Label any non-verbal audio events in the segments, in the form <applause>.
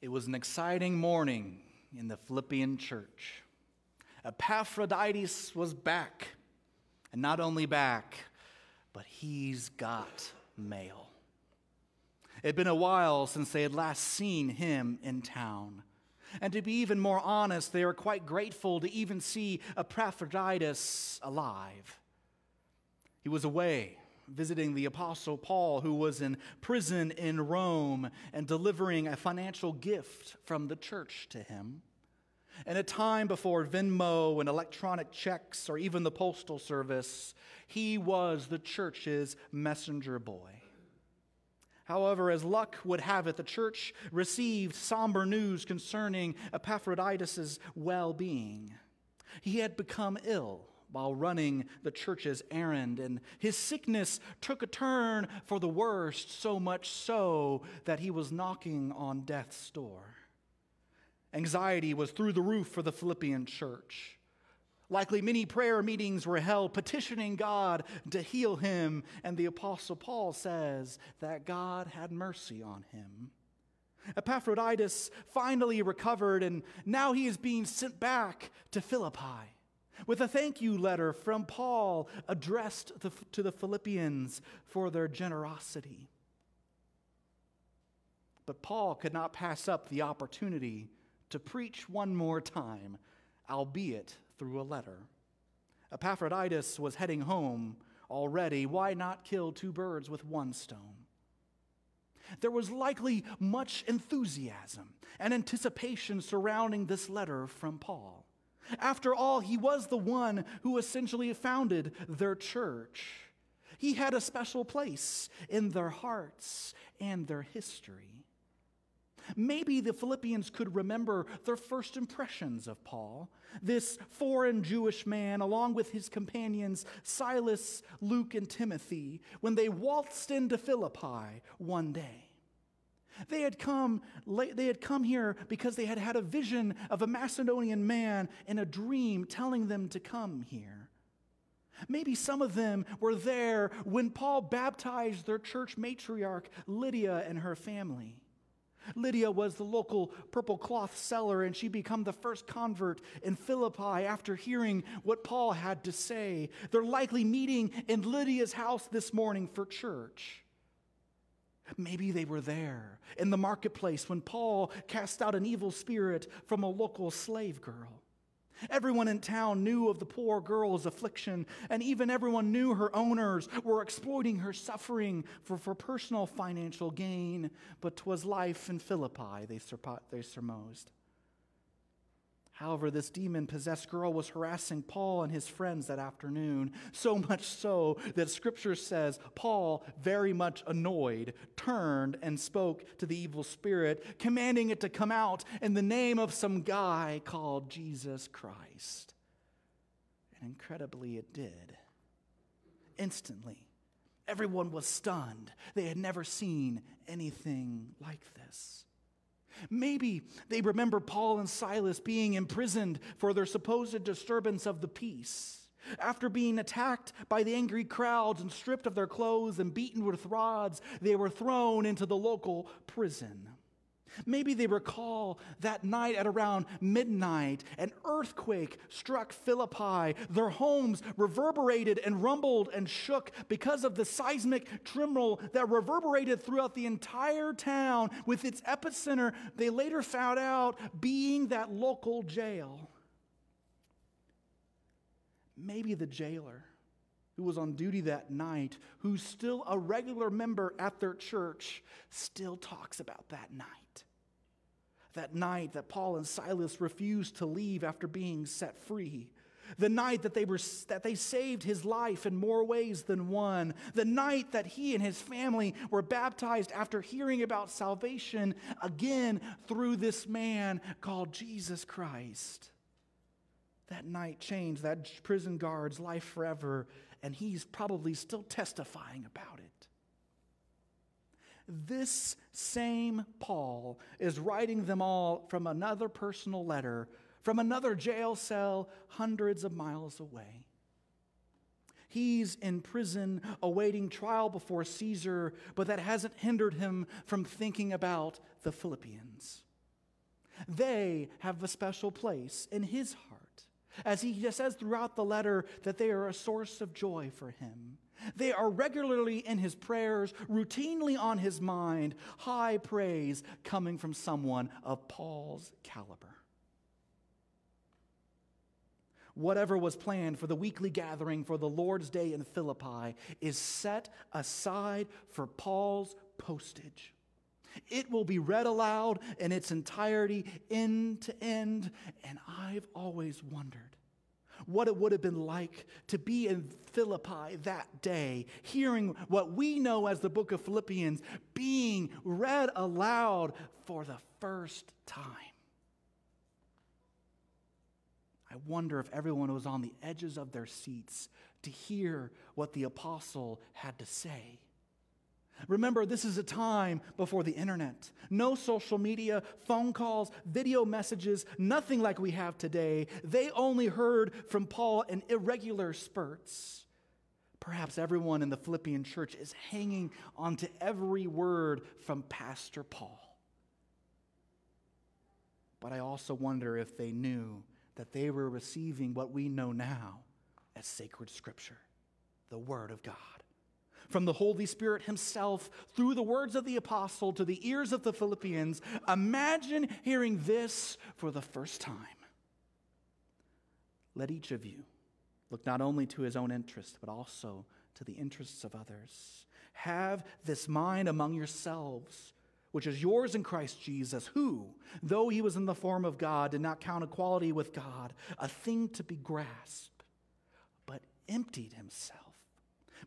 It was an exciting morning in the Philippian church. Epaphroditus was back. And not only back, but he's got mail. It had been a while since they had last seen him in town. And to be even more honest, they were quite grateful to even see Epaphroditus alive. He was away visiting the Apostle Paul, who was in prison in Rome, and delivering a financial gift from the church to him. In a time before Venmo and electronic checks or even the postal service, he was the church's messenger boy. However, as luck would have it, the church received somber news concerning Epaphroditus' well being. He had become ill while running the church's errand, and his sickness took a turn for the worst, so much so that he was knocking on death's door. Anxiety was through the roof for the Philippian church. Likely many prayer meetings were held petitioning God to heal him, and the Apostle Paul says that God had mercy on him. Epaphroditus finally recovered, and now he is being sent back to Philippi with a thank you letter from Paul addressed to the Philippians for their generosity. But Paul could not pass up the opportunity to preach one more time, albeit through a letter. Epaphroditus was heading home already. Why not kill two birds with one stone? There was likely much enthusiasm and anticipation surrounding this letter from Paul. After all, he was the one who essentially founded their church. He had a special place in their hearts and their history. Maybe the Philippians could remember their first impressions of Paul, this foreign Jewish man, along with his companions Silas, Luke, and Timothy, when they waltzed into Philippi one day. They had come, they had come here because they had had a vision of a Macedonian man in a dream telling them to come here. Maybe some of them were there when Paul baptized their church matriarch, Lydia, and her family. Lydia was the local purple cloth seller, and she became the first convert in Philippi after hearing what Paul had to say. They're likely meeting in Lydia's house this morning for church. Maybe they were there in the marketplace when Paul cast out an evil spirit from a local slave girl. Everyone in town knew of the poor girl's affliction, and even everyone knew her owners were exploiting her suffering for, for personal financial gain. But 'twas life in Philippi, they, surpo- they surmised. However, this demon possessed girl was harassing Paul and his friends that afternoon, so much so that scripture says Paul, very much annoyed, turned and spoke to the evil spirit, commanding it to come out in the name of some guy called Jesus Christ. And incredibly, it did. Instantly, everyone was stunned. They had never seen anything like this. Maybe they remember Paul and Silas being imprisoned for their supposed disturbance of the peace. After being attacked by the angry crowds and stripped of their clothes and beaten with rods, they were thrown into the local prison. Maybe they recall that night at around midnight, an earthquake struck Philippi. Their homes reverberated and rumbled and shook because of the seismic tremor that reverberated throughout the entire town, with its epicenter, they later found out, being that local jail. Maybe the jailer who was on duty that night, who's still a regular member at their church, still talks about that night that night that Paul and Silas refused to leave after being set free. The night that they, were, that they saved his life in more ways than one. The night that he and his family were baptized after hearing about salvation again through this man called Jesus Christ. That night changed that prison guard's life forever, and he's probably still testifying about it. This same Paul is writing them all from another personal letter from another jail cell hundreds of miles away. He's in prison awaiting trial before Caesar, but that hasn't hindered him from thinking about the Philippians. They have a special place in his heart. As he says throughout the letter, that they are a source of joy for him. They are regularly in his prayers, routinely on his mind, high praise coming from someone of Paul's caliber. Whatever was planned for the weekly gathering for the Lord's Day in Philippi is set aside for Paul's postage. It will be read aloud in its entirety, end to end, and I've always wondered what it would have been like to be in Philippi that day, hearing what we know as the book of Philippians being read aloud for the first time. I wonder if everyone was on the edges of their seats to hear what the apostle had to say. Remember, this is a time before the internet. No social media, phone calls, video messages, nothing like we have today. They only heard from Paul in irregular spurts. Perhaps everyone in the Philippian church is hanging on to every word from Pastor Paul. But I also wonder if they knew that they were receiving what we know now as sacred scripture, the Word of God from the Holy Spirit Himself through the words of the apostle to the ears of the Philippians. Imagine hearing this for the first time. Let each of you look not only to his own interest, but also to the interests of others. Have this mind among yourselves, which is yours in Christ Jesus, who, though he was in the form of God, did not count equality with God a thing to be grasped, but emptied himself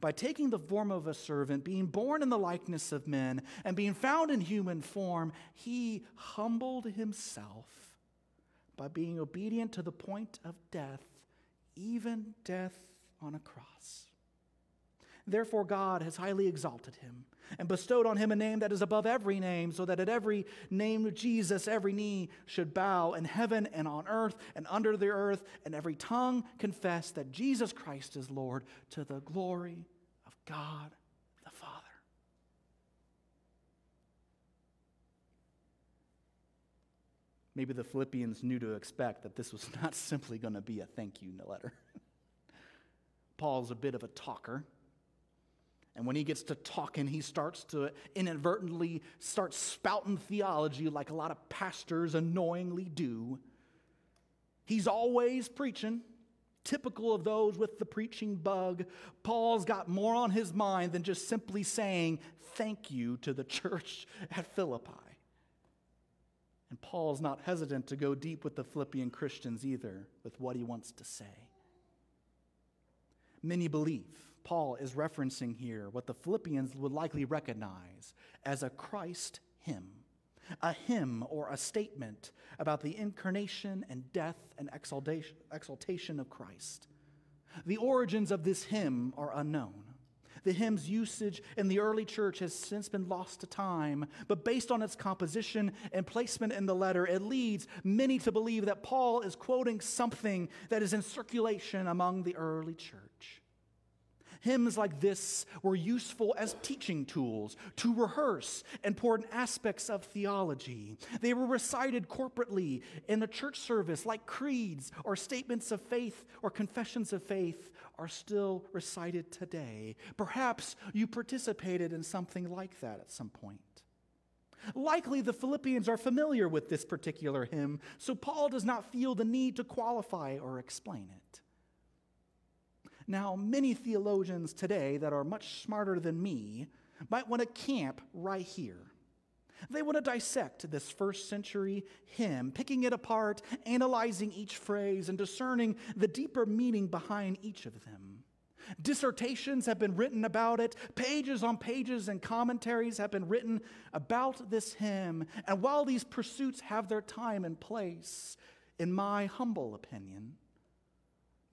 by taking the form of a servant, being born in the likeness of men, and being found in human form, he humbled himself by being obedient to the point of death, even death on a cross. Therefore, God has highly exalted him and bestowed on him a name that is above every name, so that at every name of Jesus, every knee should bow in heaven and on earth and under the earth, and every tongue confess that Jesus Christ is Lord to the glory of God the Father. Maybe the Philippians knew to expect that this was <laughs> not simply going to be a thank you letter. <laughs> Paul's a bit of a talker. And when he gets to talking, he starts to inadvertently start spouting theology like a lot of pastors annoyingly do. He's always preaching, typical of those with the preaching bug. Paul's got more on his mind than just simply saying thank you to the church <laughs> at Philippi. And Paul's not hesitant to go deep with the Philippian Christians either with what he wants to say. Many believe Paul is referencing here what the Philippians would likely recognize as a Christ hymn, a hymn or a statement about the incarnation and death and exaltation of Christ. The origins of this hymn are unknown. The hymn's usage in the early church has since been lost to time, but based on its composition and placement in the letter, it leads many to believe that Paul is quoting something that is in circulation among the early church. Hymns like this were useful as teaching tools to rehearse important aspects of theology. They were recited corporately in a church service, like creeds or statements of faith or confessions of faith are still recited today. Perhaps you participated in something like that at some point. Likely the Philippians are familiar with this particular hymn, so Paul does not feel the need to qualify or explain it. Now, many theologians today that are much smarter than me might want to camp right here. They want to dissect this first century hymn, picking it apart, analyzing each phrase, and discerning the deeper meaning behind each of them. Dissertations have been written about it, pages on pages and commentaries have been written about this hymn. And while these pursuits have their time and place, in my humble opinion,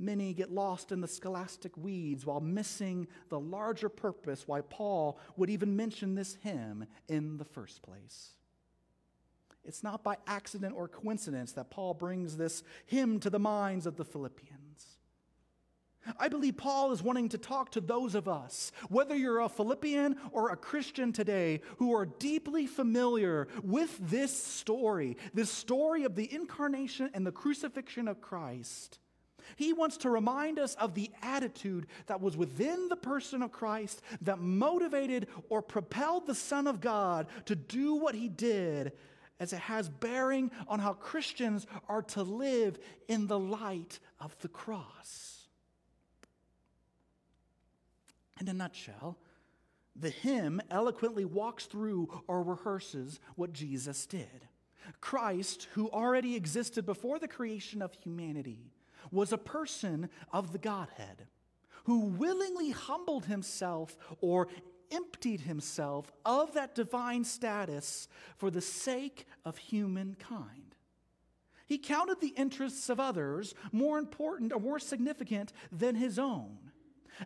many get lost in the scholastic weeds while missing the larger purpose why Paul would even mention this hymn in the first place. It's not by accident or coincidence that Paul brings this hymn to the minds of the Philippians. I believe Paul is wanting to talk to those of us, whether you're a Philippian or a Christian today, who are deeply familiar with this story, this story of the incarnation and the crucifixion of Christ. He wants to remind us of the attitude that was within the person of Christ that motivated or propelled the Son of God to do what he did, as it has bearing on how Christians are to live in the light of the cross. In a nutshell, the hymn eloquently walks through or rehearses what Jesus did. Christ, who already existed before the creation of humanity, was a person of the Godhead who willingly humbled himself or emptied himself of that divine status for the sake of humankind. He counted the interests of others more important or more significant than his own.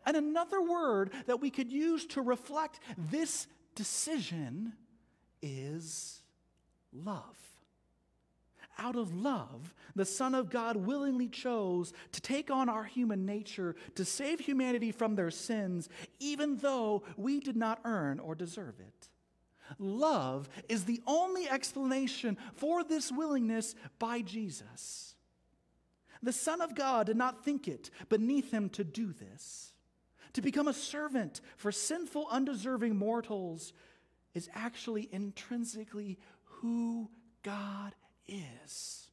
And another word that we could use to reflect this decision is love. Out of love, the Son of God willingly chose to take on our human nature to save humanity from their sins, even though we did not earn or deserve it. Love is the only explanation for this willingness by Jesus. The Son of God did not think it beneath him to do this. To become a servant for sinful, undeserving mortals is actually intrinsically who God is.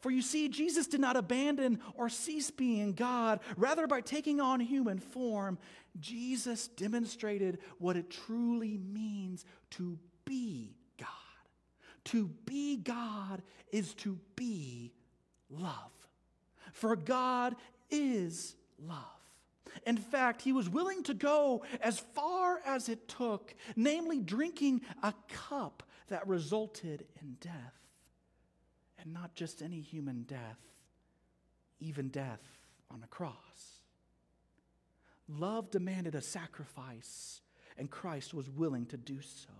For you see, Jesus did not abandon or cease being God. Rather, by taking on human form, Jesus demonstrated what it truly means to be God. To be God is to be love. For God is love. In fact, he was willing to go as far as it took, namely drinking a cup that resulted in death. And not just any human death, even death on a cross. Love demanded a sacrifice, and Christ was willing to do so.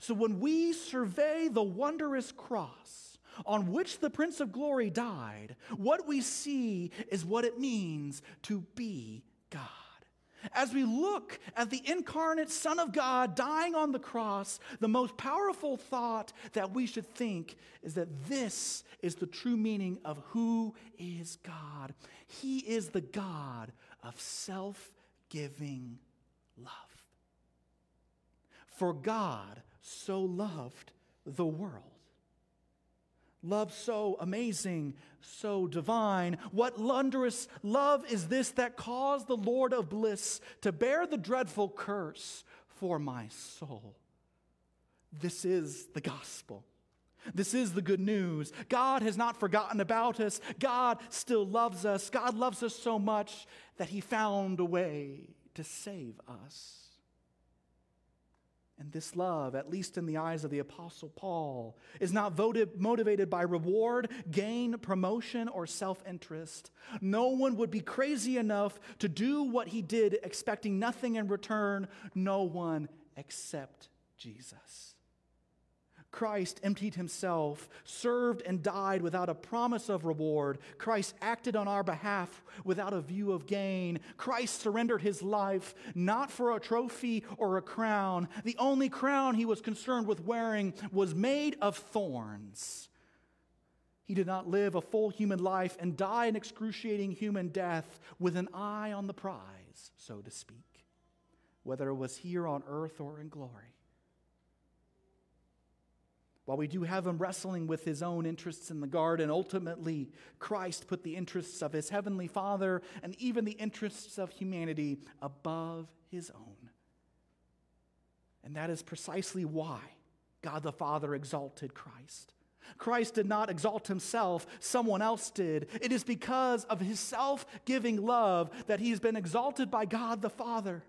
So when we survey the wondrous cross, on which the Prince of Glory died, what we see is what it means to be God. As we look at the incarnate Son of God dying on the cross, the most powerful thought that we should think is that this is the true meaning of who is God. He is the God of self giving love. For God so loved the world Love so amazing, so divine. What wondrous love is this that caused the Lord of bliss to bear the dreadful curse for my soul? This is the gospel. This is the good news. God has not forgotten about us. God still loves us. God loves us so much that He found a way to save us. And this love, at least in the eyes of the Apostle Paul, is not voted, motivated by reward, gain, promotion, or self interest. No one would be crazy enough to do what he did, expecting nothing in return. No one except Jesus. Christ emptied himself, served and died without a promise of reward. Christ acted on our behalf without a view of gain. Christ surrendered his life not for a trophy or a crown. The only crown he was concerned with wearing was made of thorns. He did not live a full human life and die an excruciating human death with an eye on the prize, so to speak, whether it was here on earth or in glory. While we do have him wrestling with his own interests in the garden, ultimately, Christ put the interests of his heavenly Father and even the interests of humanity above his own. And that is precisely why God the Father exalted Christ. Christ did not exalt himself, someone else did. It is because of his self giving love that he's been exalted by God the Father.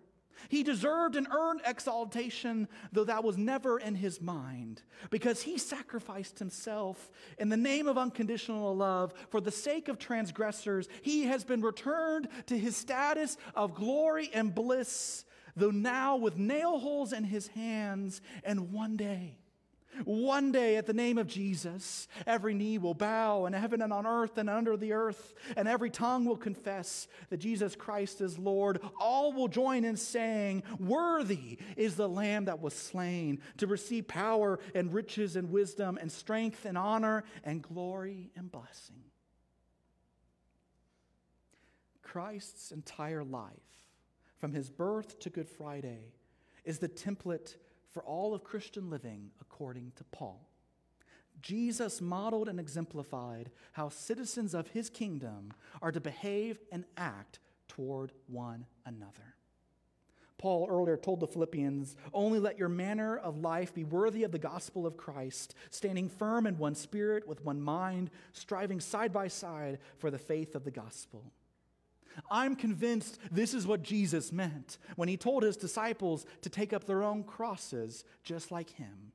He deserved and earned exaltation, though that was never in his mind, because he sacrificed himself in the name of unconditional love for the sake of transgressors. He has been returned to his status of glory and bliss, though now with nail holes in his hands, and one day One day, at the name of Jesus, every knee will bow in heaven and on earth and under the earth, and every tongue will confess that Jesus Christ is Lord. All will join in saying, Worthy is the Lamb that was slain to receive power and riches and wisdom and strength and honor and glory and blessing. Christ's entire life, from his birth to Good Friday, is the template for all of Christian living, according to Paul. Jesus modeled and exemplified how citizens of his kingdom are to behave and act toward one another. Paul earlier told the Philippians, Only let your manner of life be worthy of the gospel of Christ, standing firm in one spirit, with one mind, striving side by side for the faith of the gospel. I'm convinced this is what Jesus meant when he told his disciples to take up their own crosses just like him.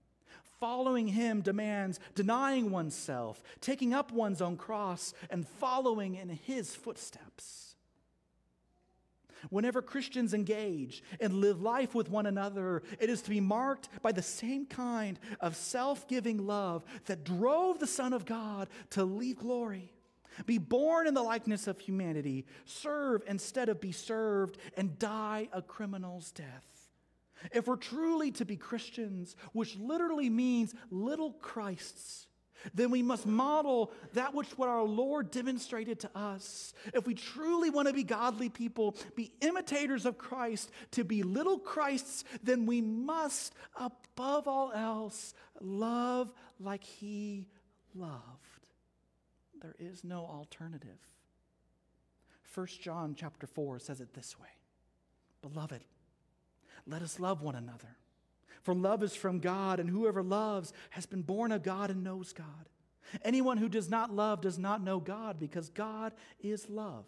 Following him demands denying oneself, taking up one's own cross, and following in his footsteps. Whenever Christians engage and live life with one another, it is to be marked by the same kind of self giving love that drove the Son of God to leave glory be born in the likeness of humanity, serve instead of be served, and die a criminal's death. If we're truly to be Christians, which literally means little Christs, then we must model that which what our Lord demonstrated to us. If we truly want to be godly people, be imitators of Christ, to be little Christs, then we must, above all else, love like He loved. There is no alternative. 1 John chapter 4 says it this way Beloved, let us love one another. For love is from God, and whoever loves has been born of God and knows God. Anyone who does not love does not know God, because God is love.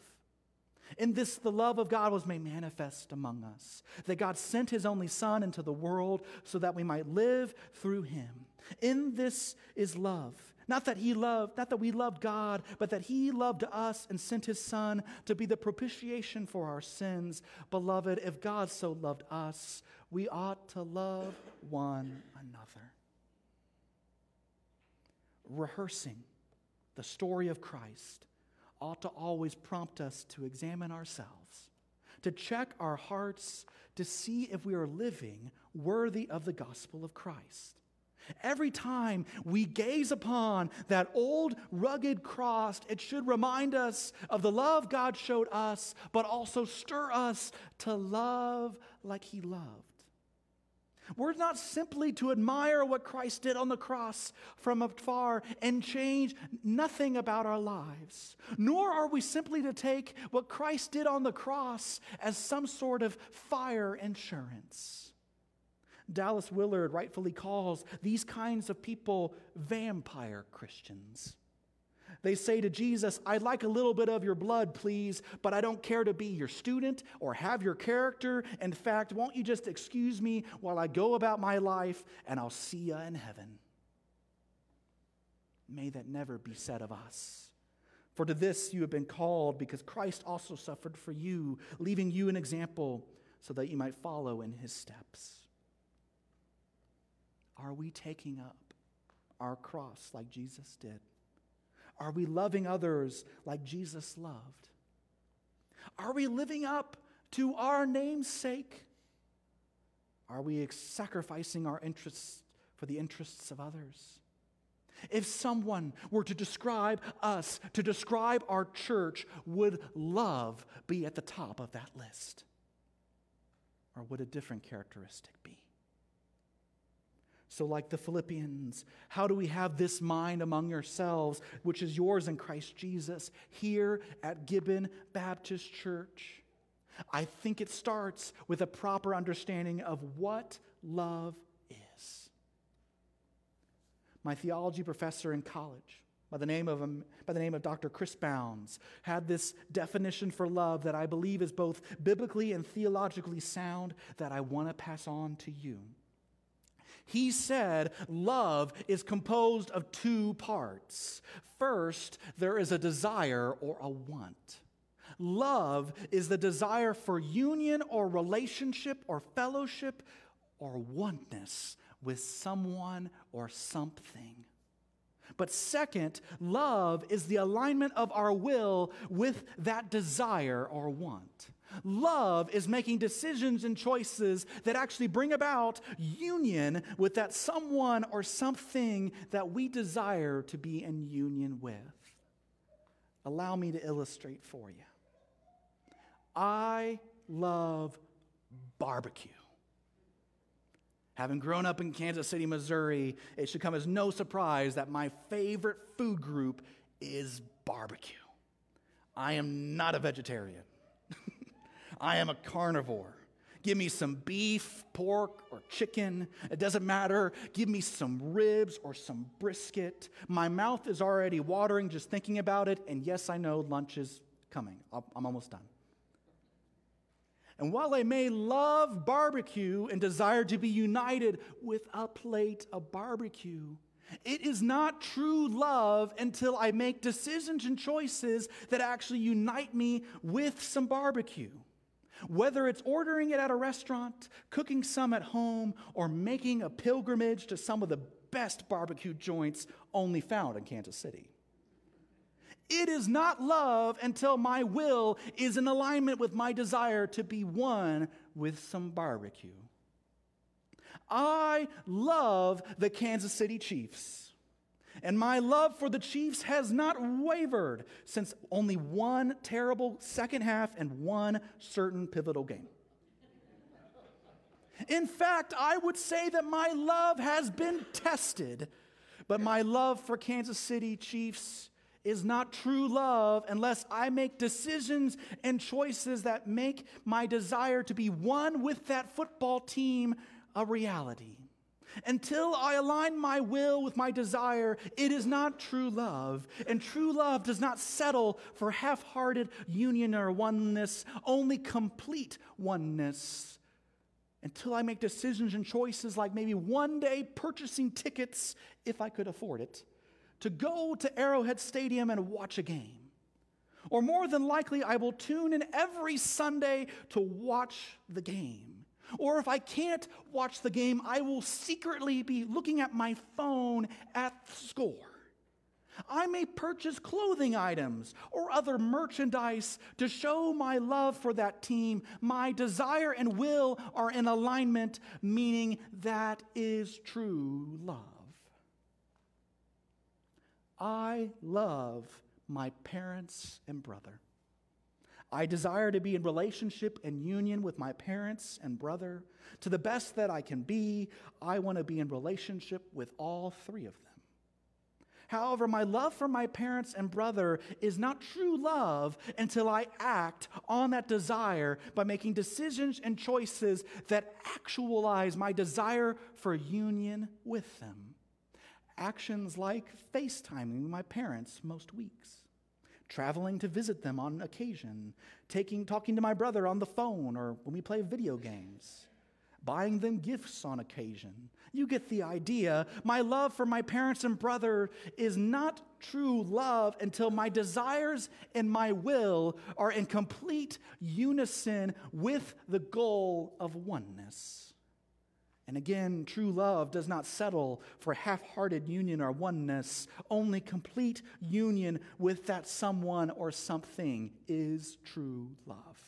In this, the love of God was made manifest among us, that God sent his only Son into the world so that we might live through him. In this is love not that he loved, not that we loved God, but that he loved us and sent his son to be the propitiation for our sins. Beloved, if God so loved us, we ought to love one another. Rehearsing the story of Christ ought to always prompt us to examine ourselves, to check our hearts, to see if we are living worthy of the gospel of Christ. Every time we gaze upon that old rugged cross, it should remind us of the love God showed us, but also stir us to love like He loved. We're not simply to admire what Christ did on the cross from afar and change nothing about our lives, nor are we simply to take what Christ did on the cross as some sort of fire insurance. Dallas Willard rightfully calls these kinds of people vampire Christians. They say to Jesus, I'd like a little bit of your blood, please, but I don't care to be your student or have your character. In fact, won't you just excuse me while I go about my life and I'll see you in heaven? May that never be said of us. For to this you have been called, because Christ also suffered for you, leaving you an example so that you might follow in his steps. Are we taking up our cross like Jesus did? Are we loving others like Jesus loved? Are we living up to our name's sake? Are we sacrificing our interests for the interests of others? If someone were to describe us, to describe our church, would love be at the top of that list? Or would a different characteristic be? So, like the Philippians, how do we have this mind among yourselves, which is yours in Christ Jesus, here at Gibbon Baptist Church? I think it starts with a proper understanding of what love is. My theology professor in college, by the name of, um, by the name of Dr. Chris Bounds, had this definition for love that I believe is both biblically and theologically sound that I want to pass on to you. He said love is composed of two parts. First, there is a desire or a want. Love is the desire for union or relationship or fellowship or oneness with someone or something. But second, love is the alignment of our will with that desire or want. Love is making decisions and choices that actually bring about union with that someone or something that we desire to be in union with. Allow me to illustrate for you. I love barbecue. Having grown up in Kansas City, Missouri, it should come as no surprise that my favorite food group is barbecue. I am not a vegetarian. I am a carnivore. Give me some beef, pork, or chicken. It doesn't matter. Give me some ribs or some brisket. My mouth is already watering just thinking about it. And yes, I know lunch is coming. I'm almost done. And while I may love barbecue and desire to be united with a plate of barbecue, it is not true love until I make decisions and choices that actually unite me with some barbecue. Whether it's ordering it at a restaurant, cooking some at home, or making a pilgrimage to some of the best barbecue joints only found in Kansas City. It is not love until my will is in alignment with my desire to be one with some barbecue. I love the Kansas City Chiefs. And my love for the Chiefs has not wavered since only one terrible second half and one certain pivotal game. In fact, I would say that my love has been tested, but my love for Kansas City Chiefs is not true love unless I make decisions and choices that make my desire to be one with that football team a reality. Until I align my will with my desire, it is not true love. And true love does not settle for half hearted union or oneness, only complete oneness. Until I make decisions and choices like maybe one day purchasing tickets, if I could afford it, to go to Arrowhead Stadium and watch a game. Or more than likely, I will tune in every Sunday to watch the game. Or if I can't watch the game, I will secretly be looking at my phone at the score. I may purchase clothing items or other merchandise to show my love for that team. My desire and will are in alignment, meaning that is true love. I love my parents and brother. I desire to be in relationship and union with my parents and brother. To the best that I can be, I want to be in relationship with all three of them. However, my love for my parents and brother is not true love until I act on that desire by making decisions and choices that actualize my desire for union with them. Actions like FaceTiming my parents most weeks traveling to visit them on occasion, taking, talking to my brother on the phone or when we play video games, buying them gifts on occasion. You get the idea. My love for my parents and brother is not true love until my desires and my will are in complete unison with the goal of oneness. And again, true love does not settle for half hearted union or oneness. Only complete union with that someone or something is true love.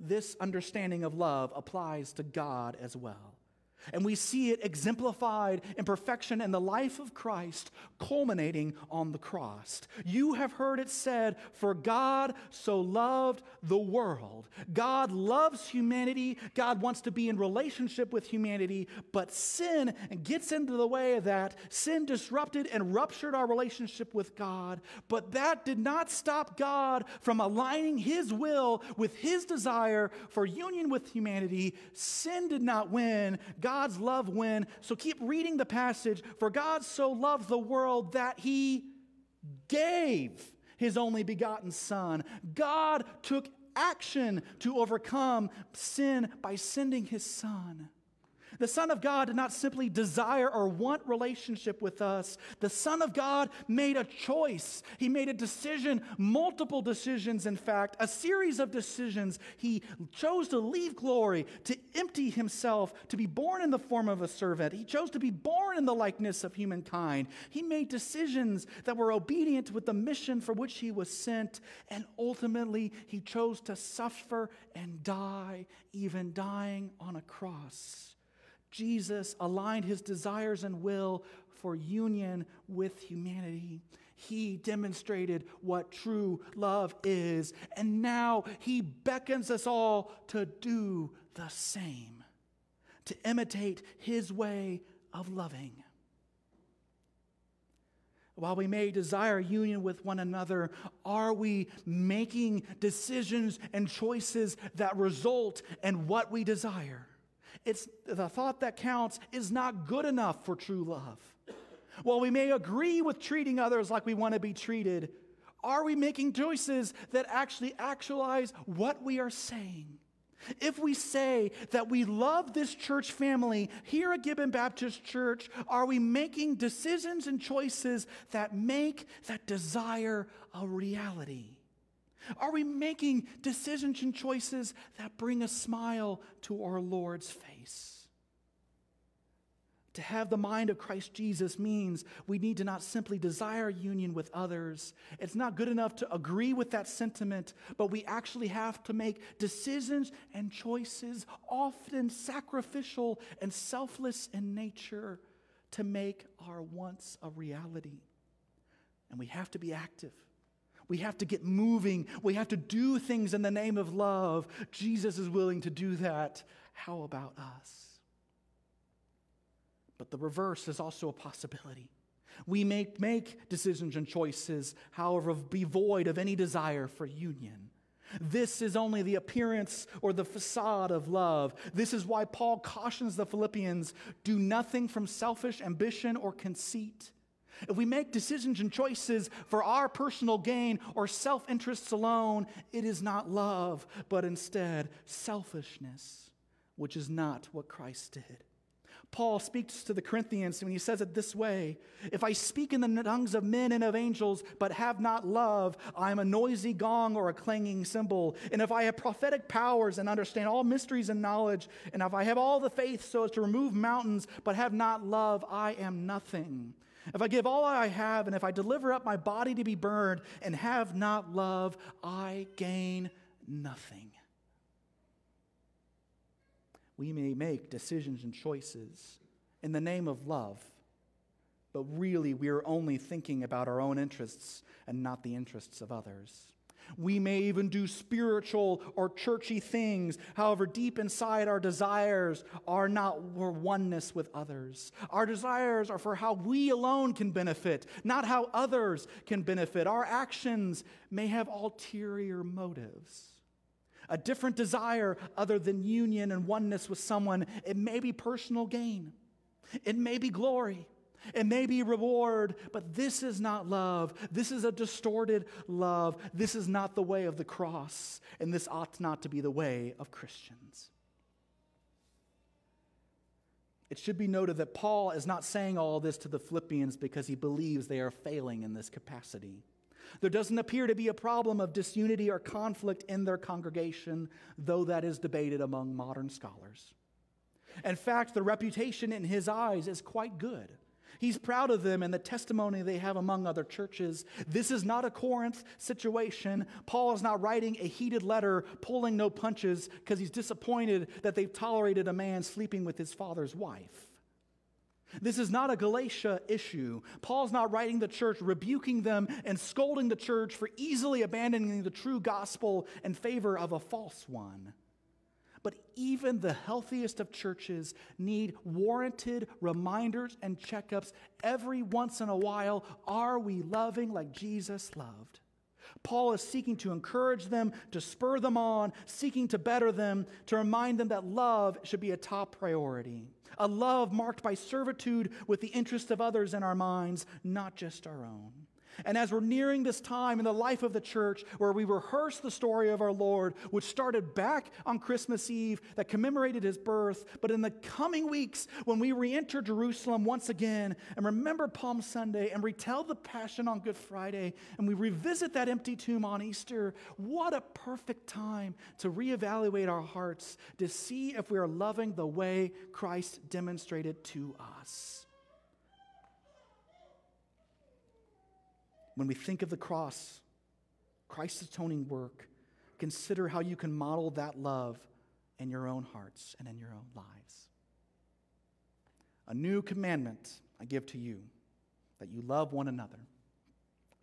This understanding of love applies to God as well. And we see it exemplified in perfection in the life of Christ, culminating on the cross. You have heard it said, For God so loved the world. God loves humanity. God wants to be in relationship with humanity, but sin gets into the way of that. Sin disrupted and ruptured our relationship with God, but that did not stop God from aligning His will with His desire for union with humanity. Sin did not win. God God's love win. So keep reading the passage. For God so loved the world that he gave his only begotten Son. God took action to overcome sin by sending his Son. The Son of God did not simply desire or want relationship with us. The Son of God made a choice. He made a decision, multiple decisions, in fact, a series of decisions. He chose to leave glory, to empty himself, to be born in the form of a servant. He chose to be born in the likeness of humankind. He made decisions that were obedient with the mission for which he was sent. And ultimately, he chose to suffer and die, even dying on a cross. Jesus aligned his desires and will for union with humanity. He demonstrated what true love is, and now he beckons us all to do the same, to imitate his way of loving. While we may desire union with one another, are we making decisions and choices that result in what we desire? It's the thought that counts is not good enough for true love. While we may agree with treating others like we want to be treated, are we making choices that actually actualize what we are saying? If we say that we love this church family here at Gibbon Baptist Church, are we making decisions and choices that make that desire a reality? Are we making decisions and choices that bring a smile to our Lord's face? To have the mind of Christ Jesus means we need to not simply desire union with others. It's not good enough to agree with that sentiment, but we actually have to make decisions and choices, often sacrificial and selfless in nature, to make our wants a reality. And we have to be active. We have to get moving. We have to do things in the name of love. Jesus is willing to do that. How about us? But the reverse is also a possibility. We may make decisions and choices, however, be void of any desire for union. This is only the appearance or the facade of love. This is why Paul cautions the Philippians do nothing from selfish ambition or conceit if we make decisions and choices for our personal gain or self interests alone, it is not love, but instead selfishness, which is not what Christ did. Paul speaks to the Corinthians when he says it this way If I speak in the tongues of men and of angels, but have not love, I am a noisy gong or a clanging cymbal. And if I have prophetic powers and understand all mysteries and knowledge, and if I have all the faith so as to remove mountains, but have not love, I am nothing. If I give all I have, and if I deliver up my body to be burned and have not love, I gain nothing. We may make decisions and choices in the name of love, but really we are only thinking about our own interests and not the interests of others. We may even do spiritual or churchy things. However, deep inside, our desires are not for oneness with others. Our desires are for how we alone can benefit, not how others can benefit. Our actions may have ulterior motives. A different desire other than union and oneness with someone. It may be personal gain, it may be glory. It may be reward, but this is not love. This is a distorted love. This is not the way of the cross, and this ought not to be the way of Christians. It should be noted that Paul is not saying all this to the Philippians because he believes they are failing in this capacity. There doesn't appear to be a problem of disunity or conflict in their congregation, though that is debated among modern scholars. In fact, the reputation in his eyes is quite good. He's proud of them and the testimony they have among other churches. This is not a Corinth situation. Paul is not writing a heated letter, pulling no punches, because he's disappointed that they've tolerated a man sleeping with his father's wife. This is not a Galatia issue. Paul's not writing the church, rebuking them and scolding the church for easily abandoning the true gospel in favor of a false one. But even the healthiest of churches need warranted reminders and checkups every once in a while. Are we loving like Jesus loved? Paul is seeking to encourage them, to spur them on, seeking to better them, to remind them that love should be a top priority. A love marked by servitude with the interests of others in our minds, not just our own. And as we're nearing this time in the life of the church where we rehearse the story of our Lord, which started back on Christmas Eve that commemorated his birth, but in the coming weeks when we re enter Jerusalem once again and remember Palm Sunday and retell the Passion on Good Friday and we revisit that empty tomb on Easter, what a perfect time to reevaluate our hearts to see if we are loving the way Christ demonstrated to us. When we think of the cross, Christ's atoning work, consider how you can model that love in your own hearts and in your own lives. A new commandment I give to you that you love one another,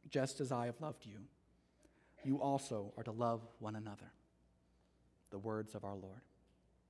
just as I have loved you. You also are to love one another. The words of our Lord.